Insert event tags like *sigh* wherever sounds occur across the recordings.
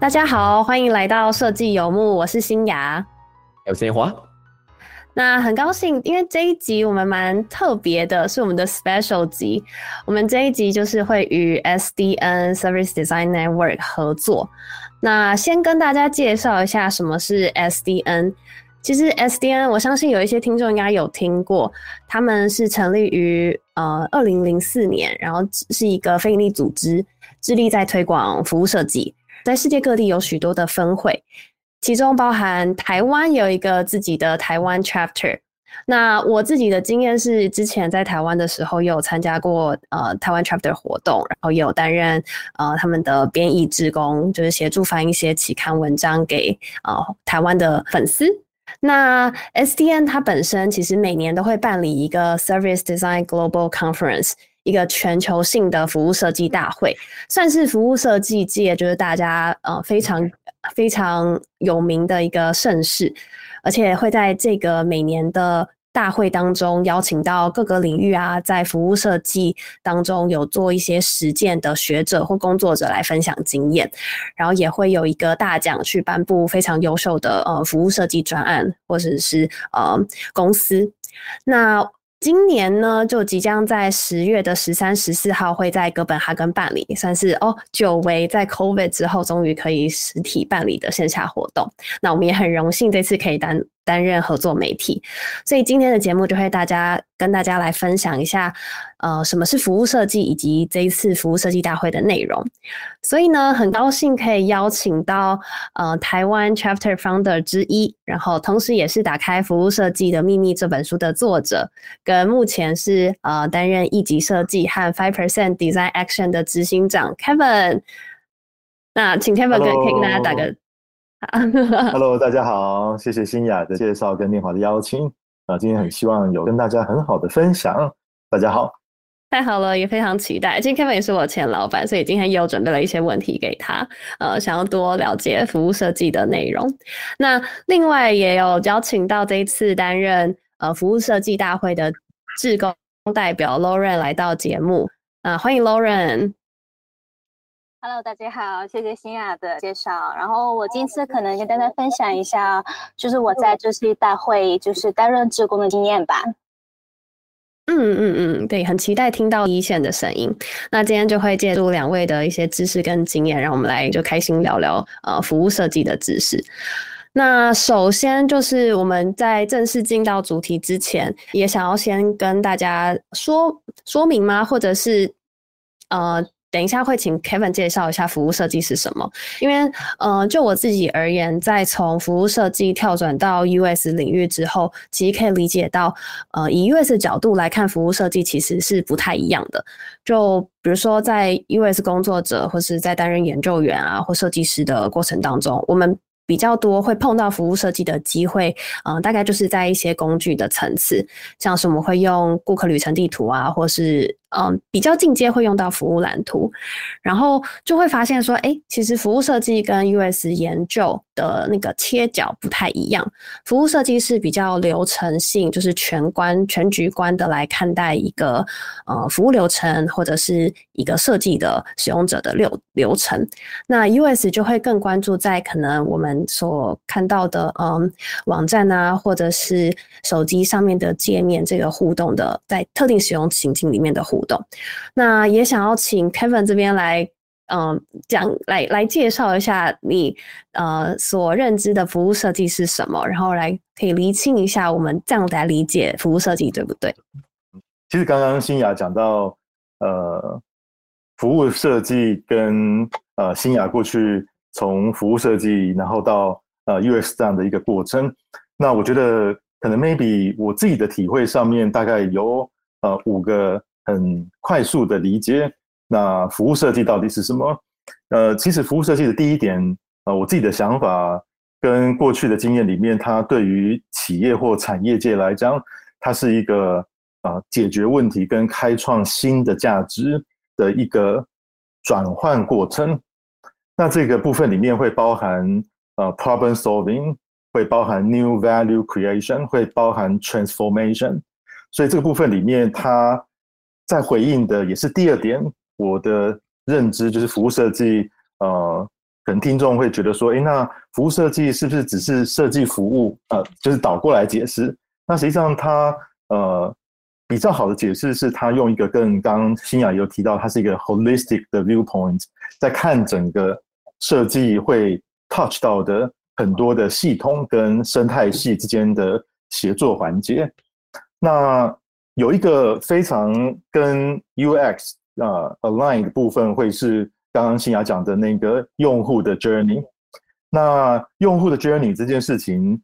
大家好，欢迎来到设计游牧，我是新雅，有鲜花。那很高兴，因为这一集我们蛮特别的，是我们的 special 集。我们这一集就是会与 SDN Service Design Network 合作。那先跟大家介绍一下什么是 SDN。其实 SDN，我相信有一些听众应该有听过，他们是成立于呃二零零四年，然后是一个非营利组织，致力在推广服务设计。在世界各地有许多的分会，其中包含台湾有一个自己的台湾 chapter。那我自己的经验是，之前在台湾的时候，有参加过呃台湾 chapter 活动，然后有担任呃他们的编译职工，就是协助翻译一些期刊文章给呃台湾的粉丝。那 SDN 它本身其实每年都会办理一个 Service Design Global Conference。一个全球性的服务设计大会，算是服务设计界就是大家呃非常非常有名的一个盛事，而且会在这个每年的大会当中邀请到各个领域啊，在服务设计当中有做一些实践的学者或工作者来分享经验，然后也会有一个大奖去颁布非常优秀的呃服务设计专案或者是呃公司，那。今年呢，就即将在十月的十三、十四号会在哥本哈根办理，算是哦久违在 COVID 之后终于可以实体办理的线下活动。那我们也很荣幸这次可以担担任合作媒体，所以今天的节目就会大家跟大家来分享一下。呃，什么是服务设计，以及这一次服务设计大会的内容。所以呢，很高兴可以邀请到呃台湾 Chapter Founder 之一，然后同时也是《打开服务设计的秘密》这本书的作者，跟目前是呃担任一级设计和 Five Percent Design Action 的执行长 Kevin。那请 Kevin 可以跟大家打个 *laughs* Hello，大家好，谢谢新雅的介绍跟念华的邀请啊，今天很希望有跟大家很好的分享。大家好。太好了，也非常期待。今天 Kevin 也是我前老板，所以今天又准备了一些问题给他，呃，想要多了解服务设计的内容。那另外也有邀请到这一次担任呃服务设计大会的志工代表 Lauren 来到节目，啊，欢迎 Lauren。Hello，大家好，谢谢新雅的介绍。然后我今次可能跟大家分享一下，就是我在这次大会就是担任志工的经验吧。嗯嗯嗯，对，很期待听到一线的声音。那今天就会借助两位的一些知识跟经验，让我们来就开心聊聊呃服务设计的知识。那首先就是我们在正式进到主题之前，也想要先跟大家说说明吗？或者是呃。等一下会请 Kevin 介绍一下服务设计是什么，因为，呃，就我自己而言，在从服务设计跳转到 US 领域之后，其实可以理解到，呃，以 US 角度来看，服务设计其实是不太一样的。就比如说，在 US 工作者或是在担任研究员啊或设计师的过程当中，我们比较多会碰到服务设计的机会，嗯，大概就是在一些工具的层次，像是我们会用顾客旅程地图啊，或是。嗯，比较进阶会用到服务蓝图，然后就会发现说，哎，其实服务设计跟 US 研究的那个切角不太一样。服务设计是比较流程性，就是全观、全局观的来看待一个呃服务流程或者是一个设计的使用者的流流程。那 US 就会更关注在可能我们所看到的嗯网站啊，或者是手机上面的界面这个互动的，在特定使用情境里面的互。互动，那也想要请 Kevin 这边来，嗯，讲来来介绍一下你呃所认知的服务设计是什么，然后来可以厘清一下我们这样来理解服务设计对不对？其实刚刚新雅讲到，呃，服务设计跟呃新雅过去从服务设计然后到呃 US 这样的一个过程，那我觉得可能 maybe 我自己的体会上面大概有呃五个。很快速的理解，那服务设计到底是什么？呃，其实服务设计的第一点，呃，我自己的想法跟过去的经验里面，它对于企业或产业界来讲，它是一个啊解决问题跟开创新的价值的一个转换过程。那这个部分里面会包含呃 problem solving，会包含 new value creation，会包含 transformation。所以这个部分里面它。在回应的也是第二点，我的认知就是服务设计，呃，可能听众会觉得说，哎，那服务设计是不是只是设计服务？呃，就是倒过来解释。那实际上，它呃比较好的解释是，它用一个更刚新雅有提到，它是一个 holistic 的 viewpoint，在看整个设计会 touch 到的很多的系统跟生态系之间的协作环节。那有一个非常跟 UX 啊 align 的部分，会是刚刚新雅讲的那个用户的 journey。那用户的 journey 这件事情，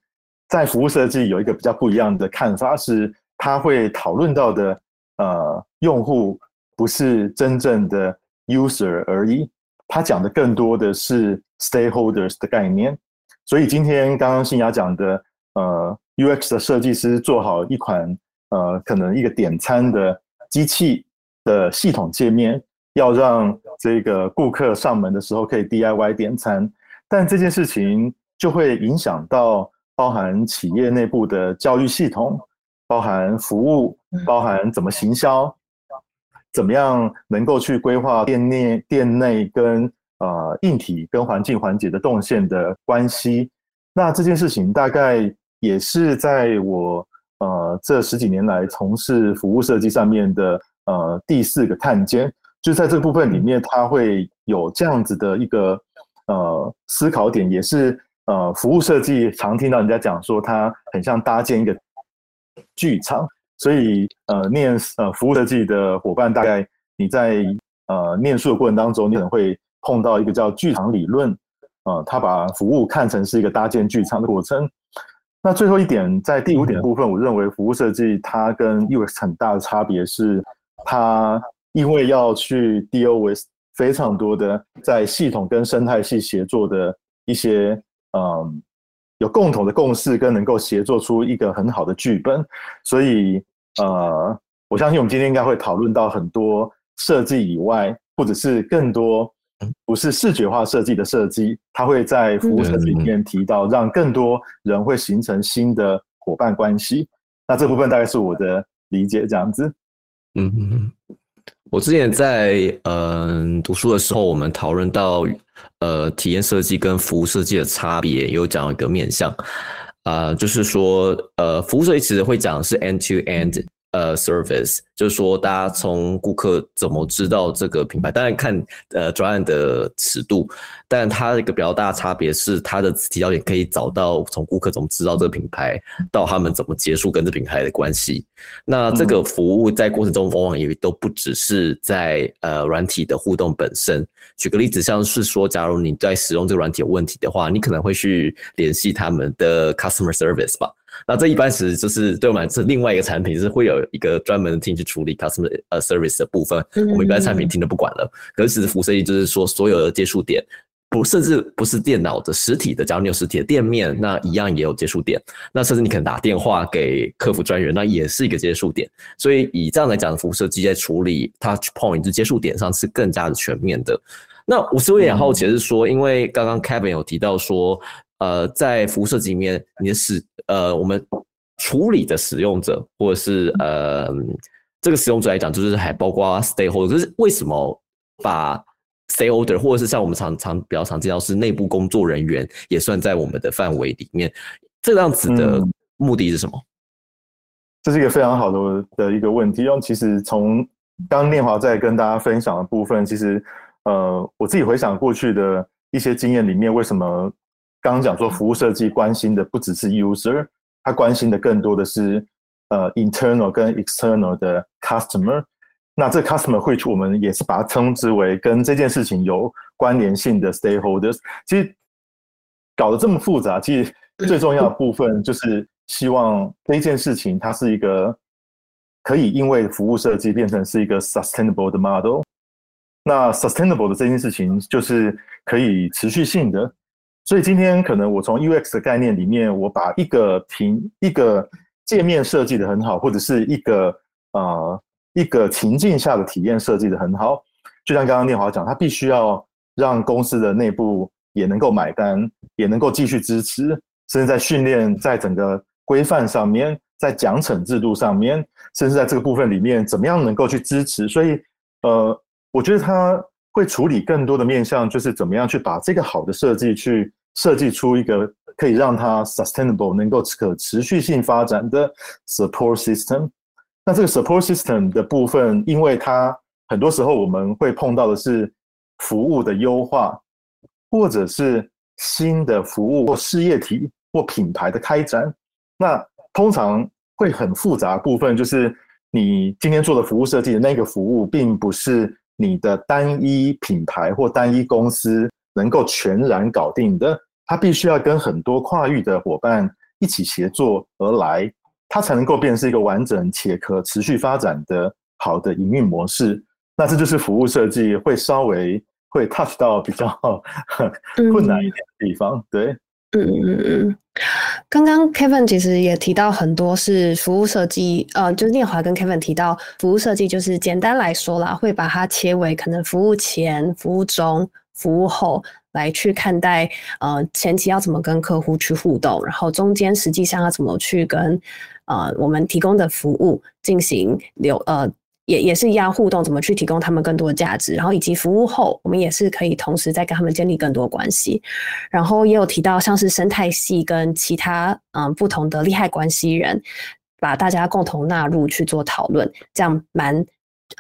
在服务设计有一个比较不一样的看法，是他会讨论到的呃用户不是真正的 user 而已，他讲的更多的是 stakeholders 的概念。所以今天刚刚新雅讲的呃 UX 的设计师做好一款。呃，可能一个点餐的机器的系统界面，要让这个顾客上门的时候可以 DIY 点餐，但这件事情就会影响到包含企业内部的教育系统，包含服务，包含怎么行销，怎么样能够去规划店内店内跟呃硬体跟环境环节的动线的关系。那这件事情大概也是在我。呃，这十几年来从事服务设计上面的呃第四个探监，就在这个部分里面，它会有这样子的一个呃思考点，也是呃服务设计常听到人家讲说，它很像搭建一个剧场。所以呃，念呃服务设计的伙伴，大概你在呃念书的过程当中，你可能会碰到一个叫剧场理论，呃，他把服务看成是一个搭建剧场的过程。那最后一点，在第五点部分，我认为服务设计它跟 UX 很大的差别是，它因为要去 deal with 非常多的在系统跟生态系协作的一些，嗯，有共同的共识跟能够协作出一个很好的剧本，所以呃，我相信我们今天应该会讨论到很多设计以外，或者是更多。不是视觉化设计的设计，它会在服务设计里面提到，让更多人会形成新的伙伴关系。那这部分大概是我的理解，这样子。嗯，我之前在嗯读书的时候，我们讨论到呃体验设计跟服务设计的差别，有讲一个面向啊，就是说呃服务设计其实会讲是 end to end。呃，service 就是说，大家从顾客怎么知道这个品牌？当然看呃专案的尺度，但它一个比较大的差别是，它的提交点可以找到从顾客怎么知道这个品牌，到他们怎么结束跟这品牌的关系。那这个服务在过程中往往也都不只是在呃软体的互动本身。举个例子，像是说，假如你在使用这个软体有问题的话，你可能会去联系他们的 customer service 吧。那这一般是就是对我们是另外一个产品，是会有一个专门的 team 去处理 customer 呃 service 的部分。我们一般产品 team 都不管了。可是辐射仪就是说，所有的接触点，不甚至不是电脑的实体的，假如你有实体的店面，那一样也有接触点。那甚至你可能打电话给客服专员，那也是一个接触点。所以以这样来讲，辐射机在处理 touch point 就接触点上是更加的全面的。那我是有点好奇是说，因为刚刚 Kevin 有提到说。呃，在辐射里面，你的使呃，我们处理的使用者，或者是呃，这个使用者来讲，就是还包括 stakeholder。就是为什么把 stakeholder，或者是像我们常常比较常见到是内部工作人员，也算在我们的范围里面？这样子的目的是什么？这是一个非常好的的一个问题。因为其实从刚念华在跟大家分享的部分，其实呃，我自己回想过去的一些经验里面，为什么？刚刚讲说，服务设计关心的不只是 user，他关心的更多的是呃 internal 跟 external 的 customer。那这 customer 会我们也是把它称之为跟这件事情有关联性的 stakeholders。其实搞得这么复杂，其实最重要的部分就是希望这件事情它是一个可以因为服务设计变成是一个 sustainable 的 model。那 sustainable 的这件事情就是可以持续性的。所以今天可能我从 UX 的概念里面，我把一个屏一个界面设计的很好，或者是一个呃一个情境下的体验设计的很好。就像刚刚念华讲，他必须要让公司的内部也能够买单，也能够继续支持，甚至在训练在整个规范上面，在奖惩制度上面，甚至在这个部分里面，怎么样能够去支持？所以呃，我觉得他会处理更多的面向，就是怎么样去把这个好的设计去设计出一个可以让它 sustainable 能够可持续性发展的 support system。那这个 support system 的部分，因为它很多时候我们会碰到的是服务的优化，或者是新的服务或事业体或品牌的开展。那通常会很复杂部分，就是你今天做的服务设计的那个服务，并不是你的单一品牌或单一公司能够全然搞定的，它必须要跟很多跨域的伙伴一起协作而来。它才能够变成一个完整且可持续发展的好的营运模式。那这就是服务设计会稍微会 touch 到比较 *laughs* 困难一点的地方。对，嗯嗯嗯。刚刚 Kevin 其实也提到很多是服务设计，呃，就是念华跟 Kevin 提到服务设计，就是简单来说啦，会把它切为可能服务前、服务中、服务后。来去看待，呃，前期要怎么跟客户去互动，然后中间实际上要怎么去跟，呃，我们提供的服务进行流，呃，也也是一样互动，怎么去提供他们更多的价值，然后以及服务后，我们也是可以同时在跟他们建立更多关系，然后也有提到像是生态系跟其他嗯不同的利害关系人，把大家共同纳入去做讨论，这样蛮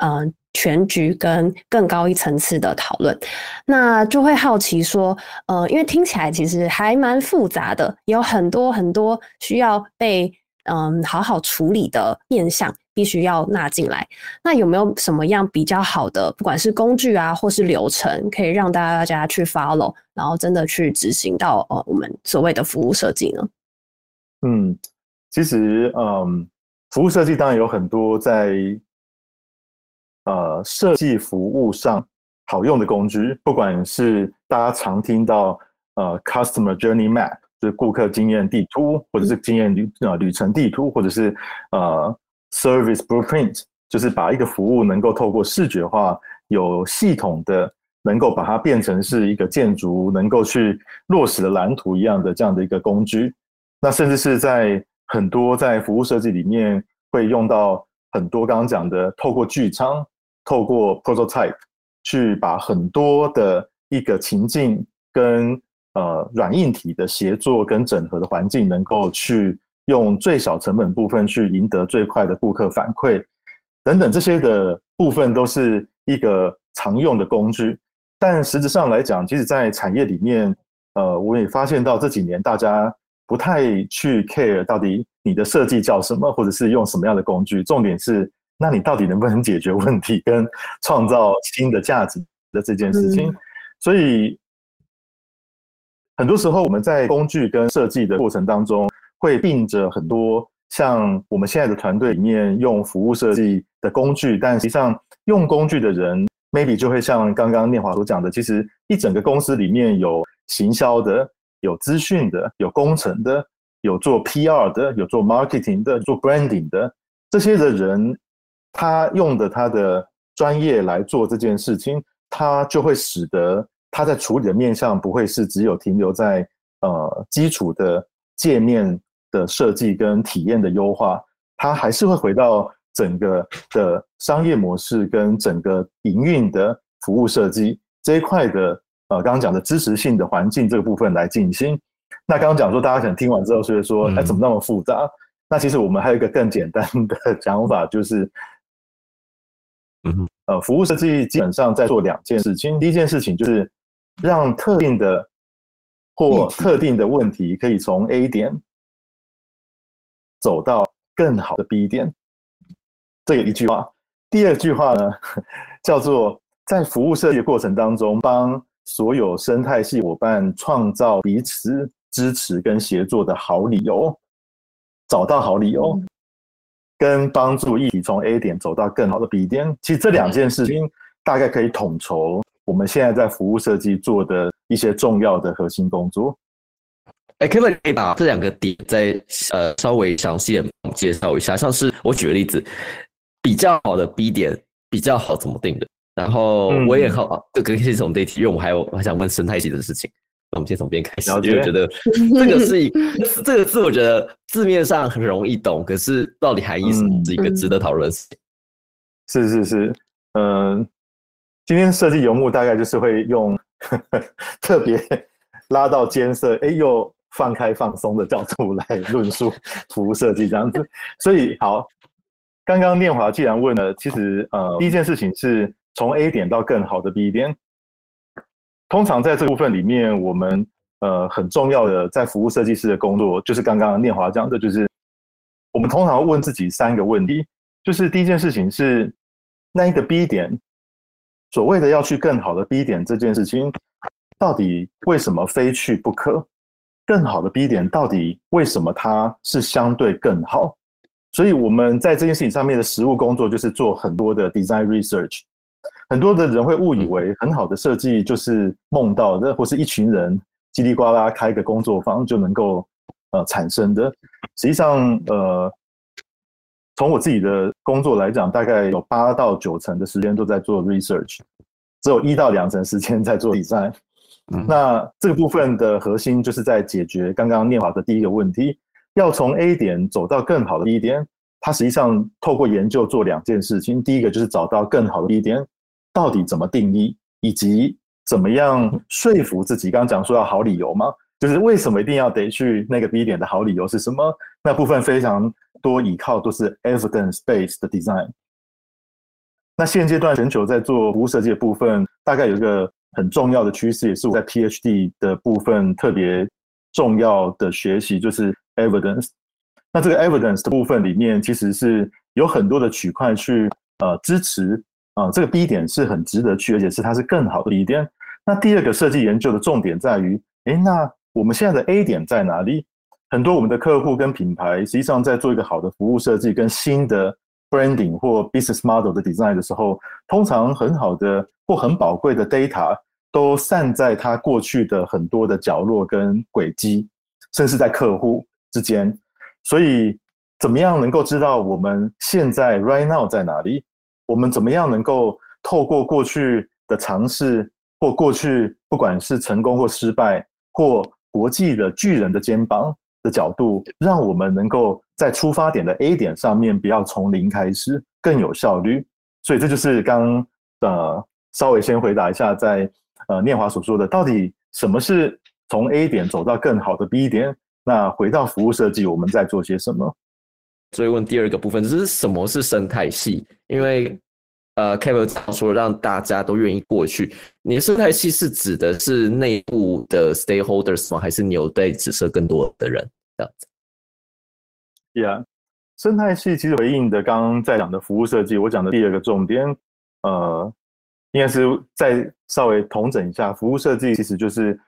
嗯。全局跟更高一层次的讨论，那就会好奇说，呃，因为听起来其实还蛮复杂的，有很多很多需要被嗯好好处理的面向，必须要纳进来。那有没有什么样比较好的，不管是工具啊，或是流程，可以让大家去 follow，然后真的去执行到呃我们所谓的服务设计呢？嗯，其实嗯，服务设计当然有很多在。呃，设计服务上好用的工具，不管是大家常听到呃，customer journey map，就是顾客经验地图，或者是经验旅呃旅程地图，或者是呃，service blueprint，就是把一个服务能够透过视觉化、有系统的，能够把它变成是一个建筑能够去落实的蓝图一样的这样的一个工具。那甚至是在很多在服务设计里面会用到很多刚刚讲的透过剧场。透过 prototype 去把很多的一个情境跟呃软硬体的协作跟整合的环境，能够去用最小成本部分去赢得最快的顾客反馈等等这些的部分，都是一个常用的工具。但实质上来讲，即使，在产业里面，呃，我也发现到这几年大家不太去 care 到底你的设计叫什么，或者是用什么样的工具，重点是。那你到底能不能解决问题跟创造新的价值的这件事情？所以很多时候我们在工具跟设计的过程当中，会并着很多像我们现在的团队里面用服务设计的工具，但实际上用工具的人，maybe 就会像刚刚念华所讲的，其实一整个公司里面有行销的、有资讯的、有工程的、有做 PR 的、有做 marketing 的、做 branding 的这些的人。他用的他的专业来做这件事情，他就会使得他在处理的面向不会是只有停留在呃基础的界面的设计跟体验的优化，它还是会回到整个的商业模式跟整个营运的服务设计这一块的呃刚刚讲的支持性的环境这个部分来进行。那刚刚讲说大家可能听完之后所以说哎怎么那么复杂？那其实我们还有一个更简单的 *laughs* 讲法就是。嗯，呃，服务设计基本上在做两件事情。第一件事情就是让特定的或特定的问题可以从 A 点走到更好的 B 点，这个一句话。第二句话呢，*laughs* 叫做在服务设计的过程当中，帮所有生态系伙伴创造彼此支持跟协作的好理由，找到好理由。跟帮助一起从 A 点走到更好的 B 点，其实这两件事情大概可以统筹我们现在在服务设计做的一些重要的核心工作。哎，Kevin 可以把这两个点再呃稍微详细的介绍一下，像是我举个例子，比较好的 B 点比较好怎么定的？然后我也好，这个可以从这题，因为我们还有还想问生态系的事情。我们先从边开始，因为觉得这个是一这个字，我觉得字面上很容易懂，可是到底含义是一个值得讨论的事情。是是是，嗯，今天设计游牧大概就是会用 *laughs* 特别拉到艰涩，哎，又放开放松的角度来论述 *laughs* 服务设计这样子。所以好，刚刚念华既然问了，其实呃第一件事情是从 A 点到更好的 B 点。通常在这部分里面，我们呃很重要的在服务设计师的工作，就是刚刚念华讲的，就是我们通常问自己三个问题，就是第一件事情是那一个 B 点。所谓的要去更好的 B 点这件事情，到底为什么非去不可？更好的 B 点到底为什么它是相对更好？所以我们在这件事情上面的实务工作就是做很多的 design research。很多的人会误以为很好的设计就是梦到的，或是一群人叽里呱啦开个工作坊就能够呃产生的。实际上，呃。从我自己的工作来讲，大概有八到九成的时间都在做 research，只有一到两成时间在做 design。那这个部分的核心就是在解决刚刚念华的第一个问题：要从 A 点走到更好的 B 点。它实际上透过研究做两件事情，第一个就是找到更好的 B 点到底怎么定义，以及怎么样说服自己。刚刚讲说要好理由吗？就是为什么一定要得去那个 B 点的好理由是什么？那部分非常。多依靠都是 evidence based 的 design。那现阶段全球在做服务设计的部分，大概有一个很重要的趋势，也是我在 PhD 的部分特别重要的学习，就是 evidence。那这个 evidence 的部分里面，其实是有很多的区块去呃支持啊，这个 B 点是很值得去，而且是它是更好的 B 点。那第二个设计研究的重点在于，哎，那我们现在的 A 点在哪里？很多我们的客户跟品牌，实际上在做一个好的服务设计跟新的 branding 或 business model 的 design 的时候，通常很好的或很宝贵的 data 都散在它过去的很多的角落跟轨迹，甚至在客户之间。所以，怎么样能够知道我们现在 right now 在哪里？我们怎么样能够透过过去的尝试或过去不管是成功或失败或国际的巨人的肩膀？的角度，让我们能够在出发点的 A 点上面不要从零开始，更有效率。所以这就是刚呃稍微先回答一下，在呃念华所说的，到底什么是从 A 点走到更好的 B 点？那回到服务设计，我们在做些什么？追问第二个部分，就是什么是生态系？因为呃 k e v i n 说让大家都愿意过去，你的生态系是指的是内部的 stakeholders 吗？还是你有在指涉更多的人？这样子，Yeah，生态系其实回应的刚刚在讲的服务设计，我讲的第二个重点，呃，应该是再稍微统整一下，服务设计其实就是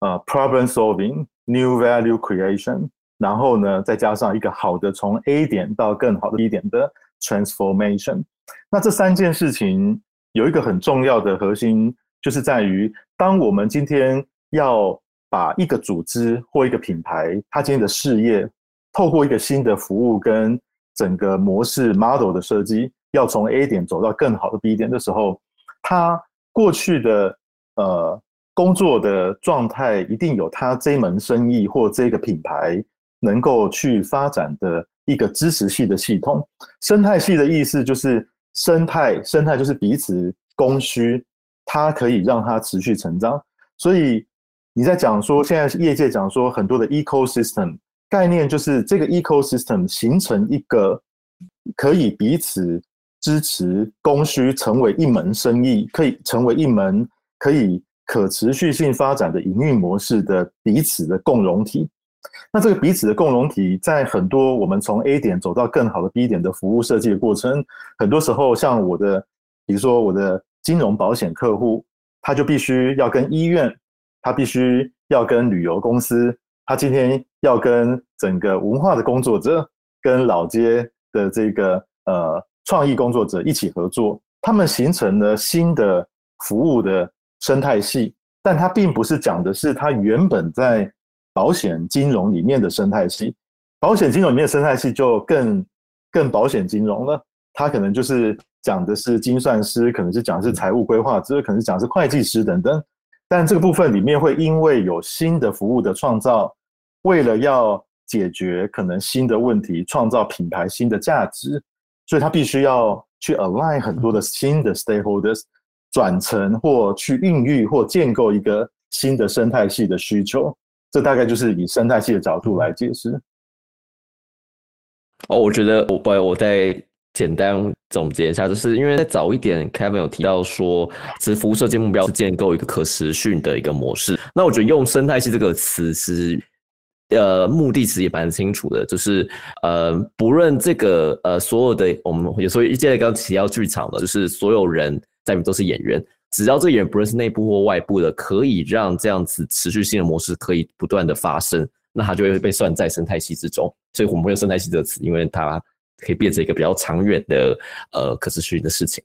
呃 problem solving new value creation，然后呢再加上一个好的从 A 点到更好的 B 点的 transformation。那这三件事情有一个很重要的核心，就是在于当我们今天要把一个组织或一个品牌，它今天的事业，透过一个新的服务跟整个模式 model 的设计，要从 A 点走到更好的 B 点的时候，它过去的呃工作的状态，一定有它这门生意或这个品牌能够去发展的一个支持系的系统。生态系的意思就是生态，生态就是彼此供需，它可以让它持续成长，所以。你在讲说，现在业界讲说很多的 ecosystem 概念，就是这个 ecosystem 形成一个可以彼此支持、供需，成为一门生意，可以成为一门可以可持续性发展的营运模式的彼此的共融体。那这个彼此的共融体，在很多我们从 A 点走到更好的 B 点的服务设计的过程，很多时候像我的，比如说我的金融保险客户，他就必须要跟医院。他必须要跟旅游公司，他今天要跟整个文化的工作者，跟老街的这个呃创意工作者一起合作，他们形成了新的服务的生态系。但它并不是讲的是他原本在保险金融里面的生态系，保险金融里面的生态系就更更保险金融了。它可能就是讲的是精算师，可能是讲的是财务规划师，可能是讲的是会计师等等。但这个部分里面会因为有新的服务的创造，为了要解决可能新的问题，创造品牌新的价值，所以它必须要去 align 很多的新的 stakeholders，转成或去孕育或建构一个新的生态系的需求。这大概就是以生态系的角度来解释。哦，我觉得我不，我再简单总结一下，就是因为在早一点，Kevin 有提到说，其实服务设计目标是建构一个可持续的一个模式。那我觉得用生态系这个词是，呃，目的其实也蛮清楚的，就是呃，不论这个呃所有的我们也所以一接着刚提到剧场的，就是所有人在里面都是演员。只要这演员不论是内部或外部的，可以让这样子持续性的模式可以不断的发生，那它就会被算在生态系之中。所以我们会用生态系这个词，因为它可以变成一个比较长远的呃可持续的事情。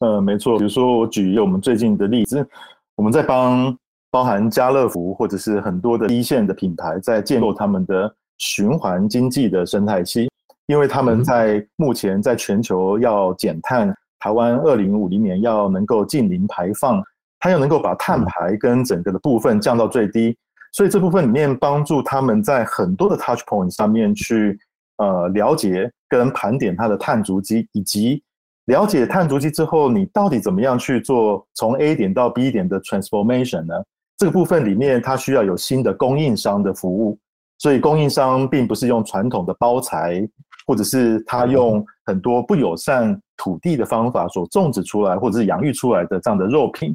呃，没错。比如说我举一个我们最近的例子，我们在帮包含家乐福或者是很多的一线的品牌在建构他们的循环经济的生态系，因为他们在目前在全球要减碳。台湾二零五零年要能够近零排放，它要能够把碳排跟整个的部分降到最低，所以这部分里面帮助他们在很多的 touch point 上面去呃了解跟盘点它的碳足迹，以及了解碳足迹之后，你到底怎么样去做从 A 点到 B 点的 transformation 呢？这个部分里面它需要有新的供应商的服务，所以供应商并不是用传统的包材，或者是他用很多不友善。土地的方法所种植出来或者是养育出来的这样的肉品，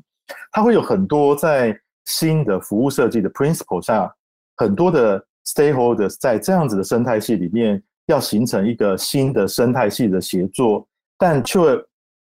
它会有很多在新的服务设计的 principle 下，很多的 stakeholders 在这样子的生态系里面要形成一个新的生态系的协作，但却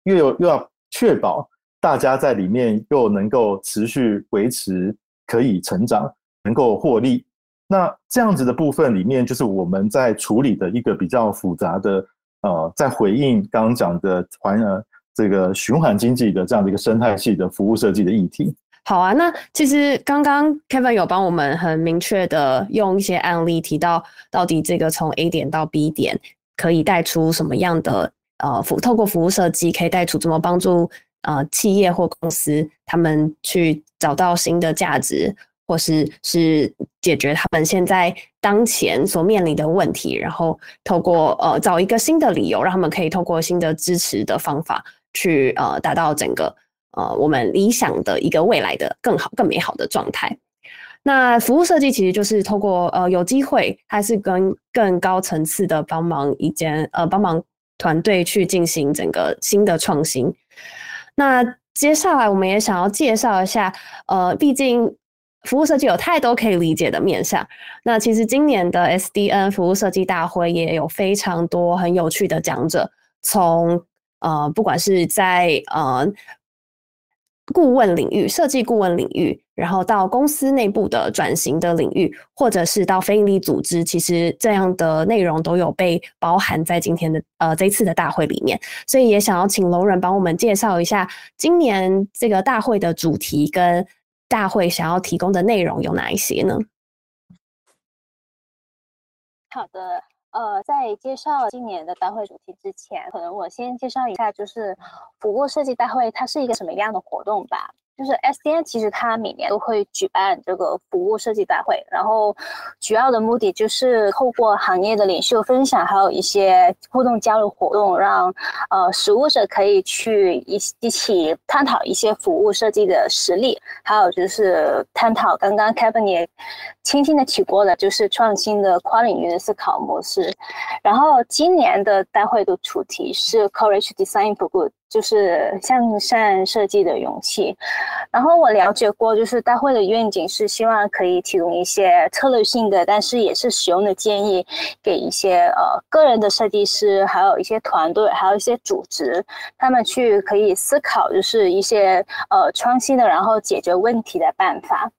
又又要确保大家在里面又能够持续维持可以成长，能够获利。那这样子的部分里面，就是我们在处理的一个比较复杂的。呃，在回应刚刚讲的环呃这个循环经济的这样的一个生态系的服务设计的议题。好啊，那其实刚刚 Kevin 有帮我们很明确的用一些案例提到，到底这个从 A 点到 B 点可以带出什么样的呃服，透过服务设计可以带出怎么帮助呃企业或公司他们去找到新的价值。或是是解决他们现在当前所面临的问题，然后透过呃找一个新的理由，让他们可以透过新的支持的方法去呃达到整个呃我们理想的一个未来的更好更美好的状态。那服务设计其实就是透过呃有机会，还是跟更高层次的帮忙一间呃帮忙团队去进行整个新的创新。那接下来我们也想要介绍一下呃，毕竟。服务设计有太多可以理解的面向。那其实今年的 SDN 服务设计大会也有非常多很有趣的讲者，从呃不管是在呃顾问领域、设计顾问领域，然后到公司内部的转型的领域，或者是到非营利组织，其实这样的内容都有被包含在今天的呃这次的大会里面。所以也想要请龙人帮我们介绍一下今年这个大会的主题跟。大会想要提供的内容有哪一些呢？好的，呃，在介绍今年的大会主题之前，可能我先介绍一下，就是服务设计大会它是一个什么样的活动吧。就是 SDN，其实它每年都会举办这个服务设计大会，然后主要的目的就是透过行业的领袖分享，还有一些互动交流活动，让呃实务者可以去一一起探讨一些服务设计的实例，还有就是探讨刚刚 Kevin 也轻轻的提过的，就是创新的跨领域的思考模式。然后今年的大会的主题是 Courage Design for Good。就是向善设计的勇气，然后我了解过，就是大会的愿景是希望可以提供一些策略性的，但是也是实用的建议，给一些呃个人的设计师，还有一些团队，还有一些组织，他们去可以思考，就是一些呃创新的，然后解决问题的办法。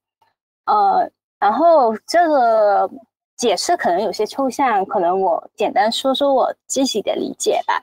呃，然后这个解释可能有些抽象，可能我简单说说我自己的理解吧。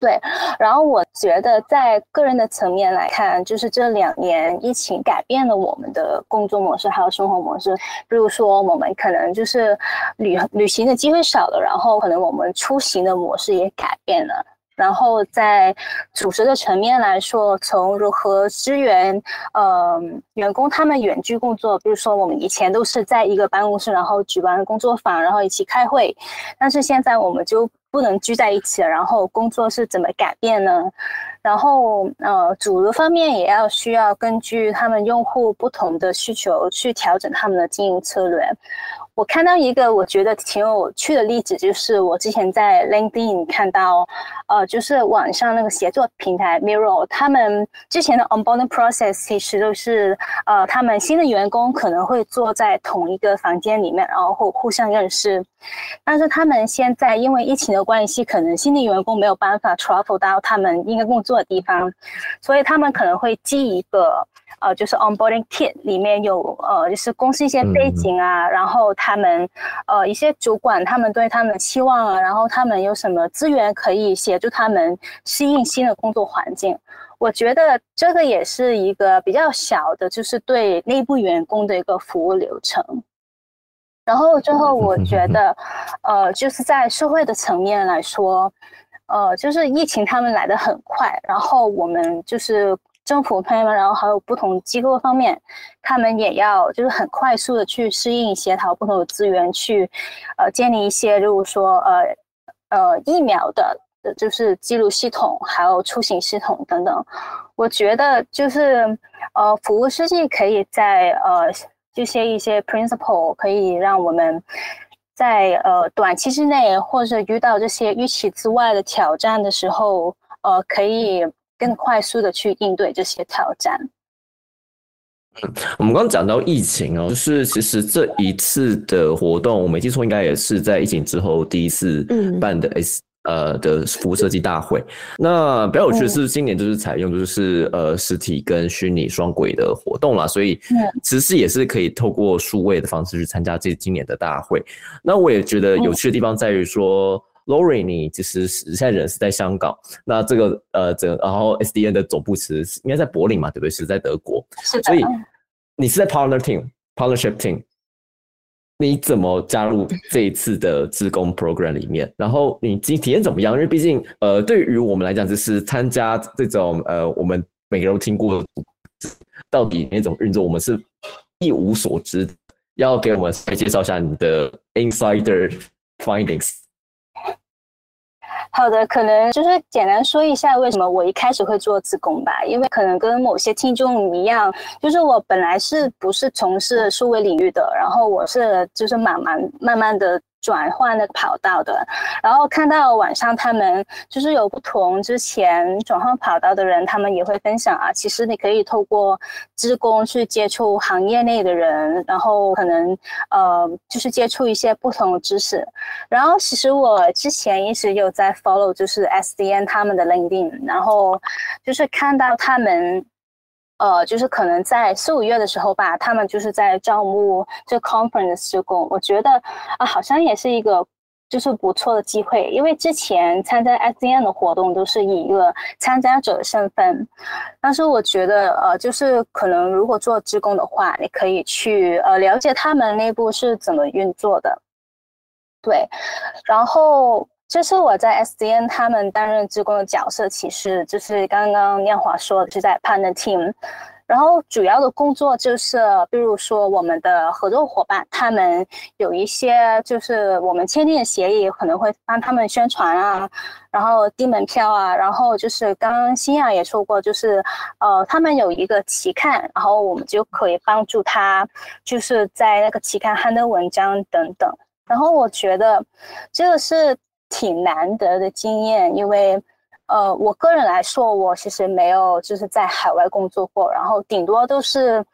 对，然后我觉得在个人的层面来看，就是这两年疫情改变了我们的工作模式，还有生活模式。比如说，我们可能就是旅旅行的机会少了，然后可能我们出行的模式也改变了。然后在组织的层面来说，从如何支援呃员工他们远距工作，比如说我们以前都是在一个办公室，然后举办工作坊，然后一起开会，但是现在我们就不能聚在一起了。然后工作是怎么改变呢？然后呃，主流方面也要需要根据他们用户不同的需求去调整他们的经营策略。我看到一个我觉得挺有趣的例子，就是我之前在 LinkedIn 看到，呃，就是网上那个协作平台 Mirror，他们之前的 onboarding process 其实都是，呃，他们新的员工可能会坐在同一个房间里面，然后互互相认识，但是他们现在因为疫情的关系，可能新的员工没有办法 travel 到他们应该工作的地方，所以他们可能会寄一个。呃，就是 onboarding kit 里面有呃，就是公司一些背景啊，然后他们呃一些主管他们对他们的期望啊，然后他们有什么资源可以协助他们适应新的工作环境。我觉得这个也是一个比较小的，就是对内部员工的一个服务流程。然后最后我觉得，*laughs* 呃，就是在社会的层面来说，呃，就是疫情他们来的很快，然后我们就是。政府方面，然后还有不同机构方面，他们也要就是很快速的去适应、协调不同的资源，去呃建立一些，例如说呃呃疫苗的，就是记录系统，还有出行系统等等。我觉得就是呃服务设计可以在呃这些一些 principle 可以让我们在呃短期之内，或者遇到这些预期之外的挑战的时候，呃可以。更快速的去应对这些挑战。嗯，我们刚刚讲到疫情哦，就是其实这一次的活动，我没记错，应该也是在疫情之后第一次办的 S 呃的服务设计大会。那比较有趣的是，今年就是采用就是呃实体跟虚拟双轨的活动啦，所以其实也是可以透过数位的方式去参加这今年的大会。那我也觉得有趣的地方在于说。Lori，你其实现在人是在香港，那这个呃，这然后 SDN 的总部其实应该在柏林嘛，对不对？是在德国，是所以你是在 Partner Team，Partnership Team，你怎么加入这一次的自工 Program 里面？然后你体体验怎么样？因为毕竟呃，对于我们来讲，就是参加这种呃，我们每个人都听过到底那种运作，我们是一无所知，要给我们来介绍一下你的 Insider Findings。好的，可能就是简单说一下为什么我一开始会做子宫吧，因为可能跟某些听众一样，就是我本来是不是从事数位领域的，然后我是就是慢慢慢慢的。转换那个跑道的，然后看到网上他们就是有不同之前转换跑道的人，他们也会分享啊，其实你可以透过职工去接触行业内的人，然后可能呃就是接触一些不同的知识。然后其实我之前一直有在 follow 就是 SDN 他们的 LinkedIn，然后就是看到他们。呃，就是可能在四五月的时候吧，他们就是在招募这 conference 职工，我觉得啊，好像也是一个就是不错的机会，因为之前参加 S D N 的活动都是以一个参加者的身份，但是我觉得呃，就是可能如果做职工的话，你可以去呃了解他们内部是怎么运作的，对，然后。这是我在 SDN 他们担任职工的角色，其实就是刚刚念华说的是在 partner team，然后主要的工作就是，比如说我们的合作伙伴，他们有一些就是我们签订的协议，可能会帮他们宣传啊，然后订门票啊，然后就是刚刚新亚也说过，就是呃他们有一个期刊，然后我们就可以帮助他，就是在那个期刊刊登文章等等，然后我觉得这个是。挺难得的经验，因为，呃，我个人来说，我其实没有就是在海外工作过，然后顶多都是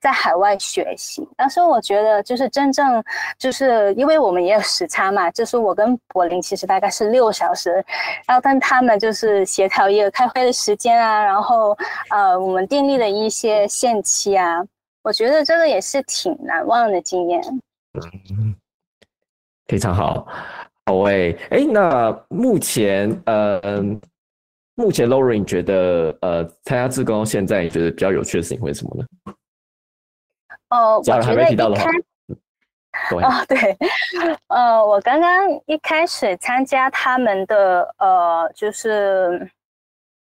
在海外学习。但是我觉得，就是真正就是因为我们也有时差嘛，就是我跟柏林其实大概是六小时，然后跟他们就是协调一个开会的时间啊，然后呃，我们订立的一些限期啊，我觉得这个也是挺难忘的经验。嗯，非常好。好诶，哎，那目前，呃，目前 Lauren 觉得，呃，参加志工现在你觉得比较有趣的事情会是什么呢？哦，我觉得一开，*laughs* 哦，对，呃，我刚刚一开始参加他们的，呃，就是。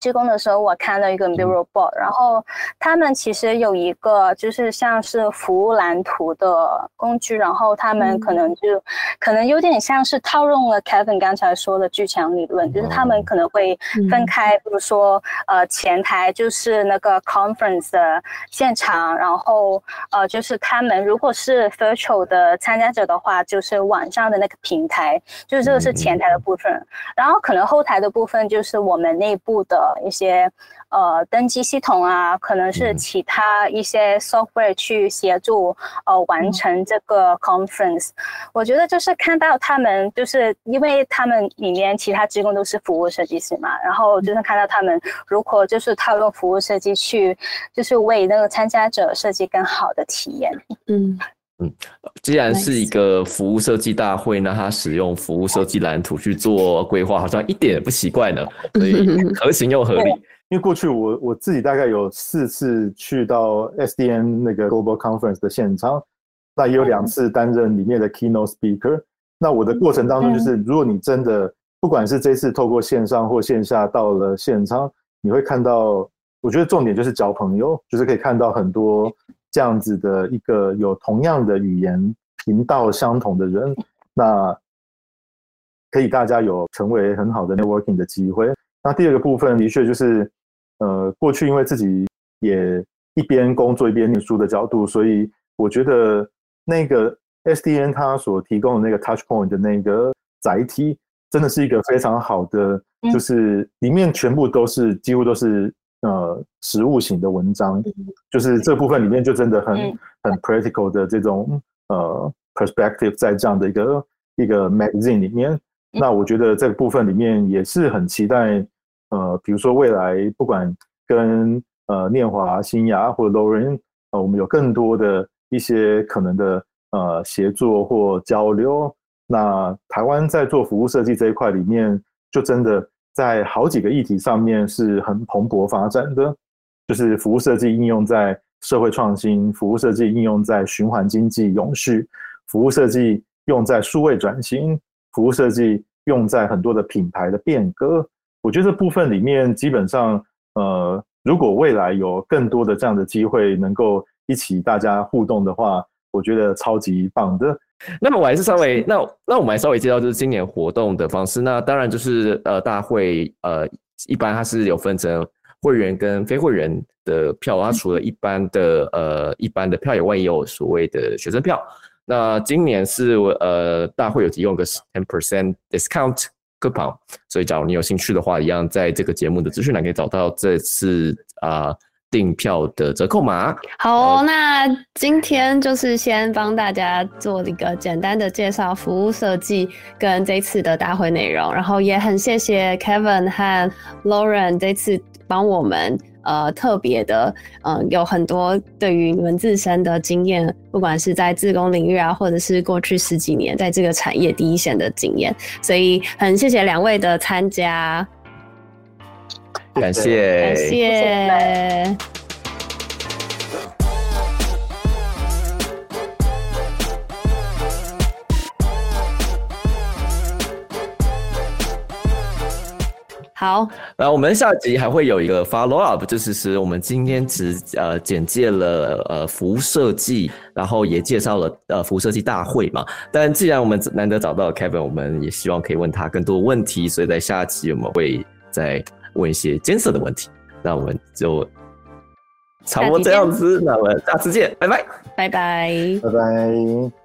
职工的时候，我看到一个 Bureau Board，然后他们其实有一个就是像是服务蓝图的工具，然后他们可能就可能有点像是套用了 Kevin 刚才说的巨强理论，就是他们可能会分开，比如说呃前台就是那个 conference 的现场，然后呃就是他们如果是 virtual 的参加者的话，就是网上的那个平台，就是这个是前台的部分，然后可能后台的部分就是我们内部的。一些呃登记系统啊，可能是其他一些 software 去协助呃完成这个 conference。我觉得就是看到他们，就是因为他们里面其他职工都是服务设计师嘛，然后就是看到他们如何就是套用服务设计去，就是为那个参加者设计更好的体验。嗯。嗯，既然是一个服务设计大会，那他使用服务设计蓝图去做规划，好像一点也不奇怪呢。所以 *laughs* 合情又合理。因为过去我我自己大概有四次去到 SDN 那个 Global Conference 的现场，那也有两次担任里面的 Keynote Speaker。那我的过程当中，就是如果你真的不管是这次透过线上或线下到了现场，你会看到，我觉得重点就是交朋友，就是可以看到很多。这样子的一个有同样的语言频道相同的人，那可以大家有成为很好的 networking 的机会。那第二个部分的确就是，呃，过去因为自己也一边工作一边念书的角度，所以我觉得那个 SDN 它所提供的那个 Touch Point 的那个载体，真的是一个非常好的，就是里面全部都是几乎都是。呃，实物型的文章，就是这部分里面就真的很很 practical 的这种呃 perspective，在这样的一个一个 magazine 里面，那我觉得这个部分里面也是很期待，呃，比如说未来不管跟呃念华、新雅或者 Lauren，呃，我们有更多的一些可能的呃协作或交流，那台湾在做服务设计这一块里面，就真的。在好几个议题上面是很蓬勃发展的，就是服务设计应用在社会创新，服务设计应用在循环经济永续，服务设计用在数位转型，服务设计用在很多的品牌的变革。我觉得这部分里面基本上，呃，如果未来有更多的这样的机会，能够一起大家互动的话，我觉得超级棒的。*laughs* 那么我还是稍微那那我们还稍微介绍就是今年活动的方式。那当然就是呃大会呃一般它是有分成会员跟非会员的票。它除了一般的呃一般的票以外，也有所谓的学生票。那今年是呃大会有提供个 ten percent discount coupon，所以假如你有兴趣的话，一样在这个节目的资讯栏可以找到这次啊。订票的折扣码。好，那今天就是先帮大家做一个简单的介绍，服务设计跟这次的大会内容。然后也很谢谢 Kevin 和 Lauren 这次帮我们呃特别的嗯有很多对于你们自身的经验，不管是在自工领域啊，或者是过去十几年在这个产业第一线的经验。所以很谢谢两位的参加。*laughs* 感谢，感谢。好，那我们下集还会有一个 follow up，就是是我们今天只呃简介了呃服务设计，然后也介绍了呃服务设计大会嘛。但既然我们难得找到 Kevin，我们也希望可以问他更多问题，所以在下集我们会再。问一些艰涩的问题，那我们就差不多这样子，那我们下次见，拜拜，拜拜，拜拜。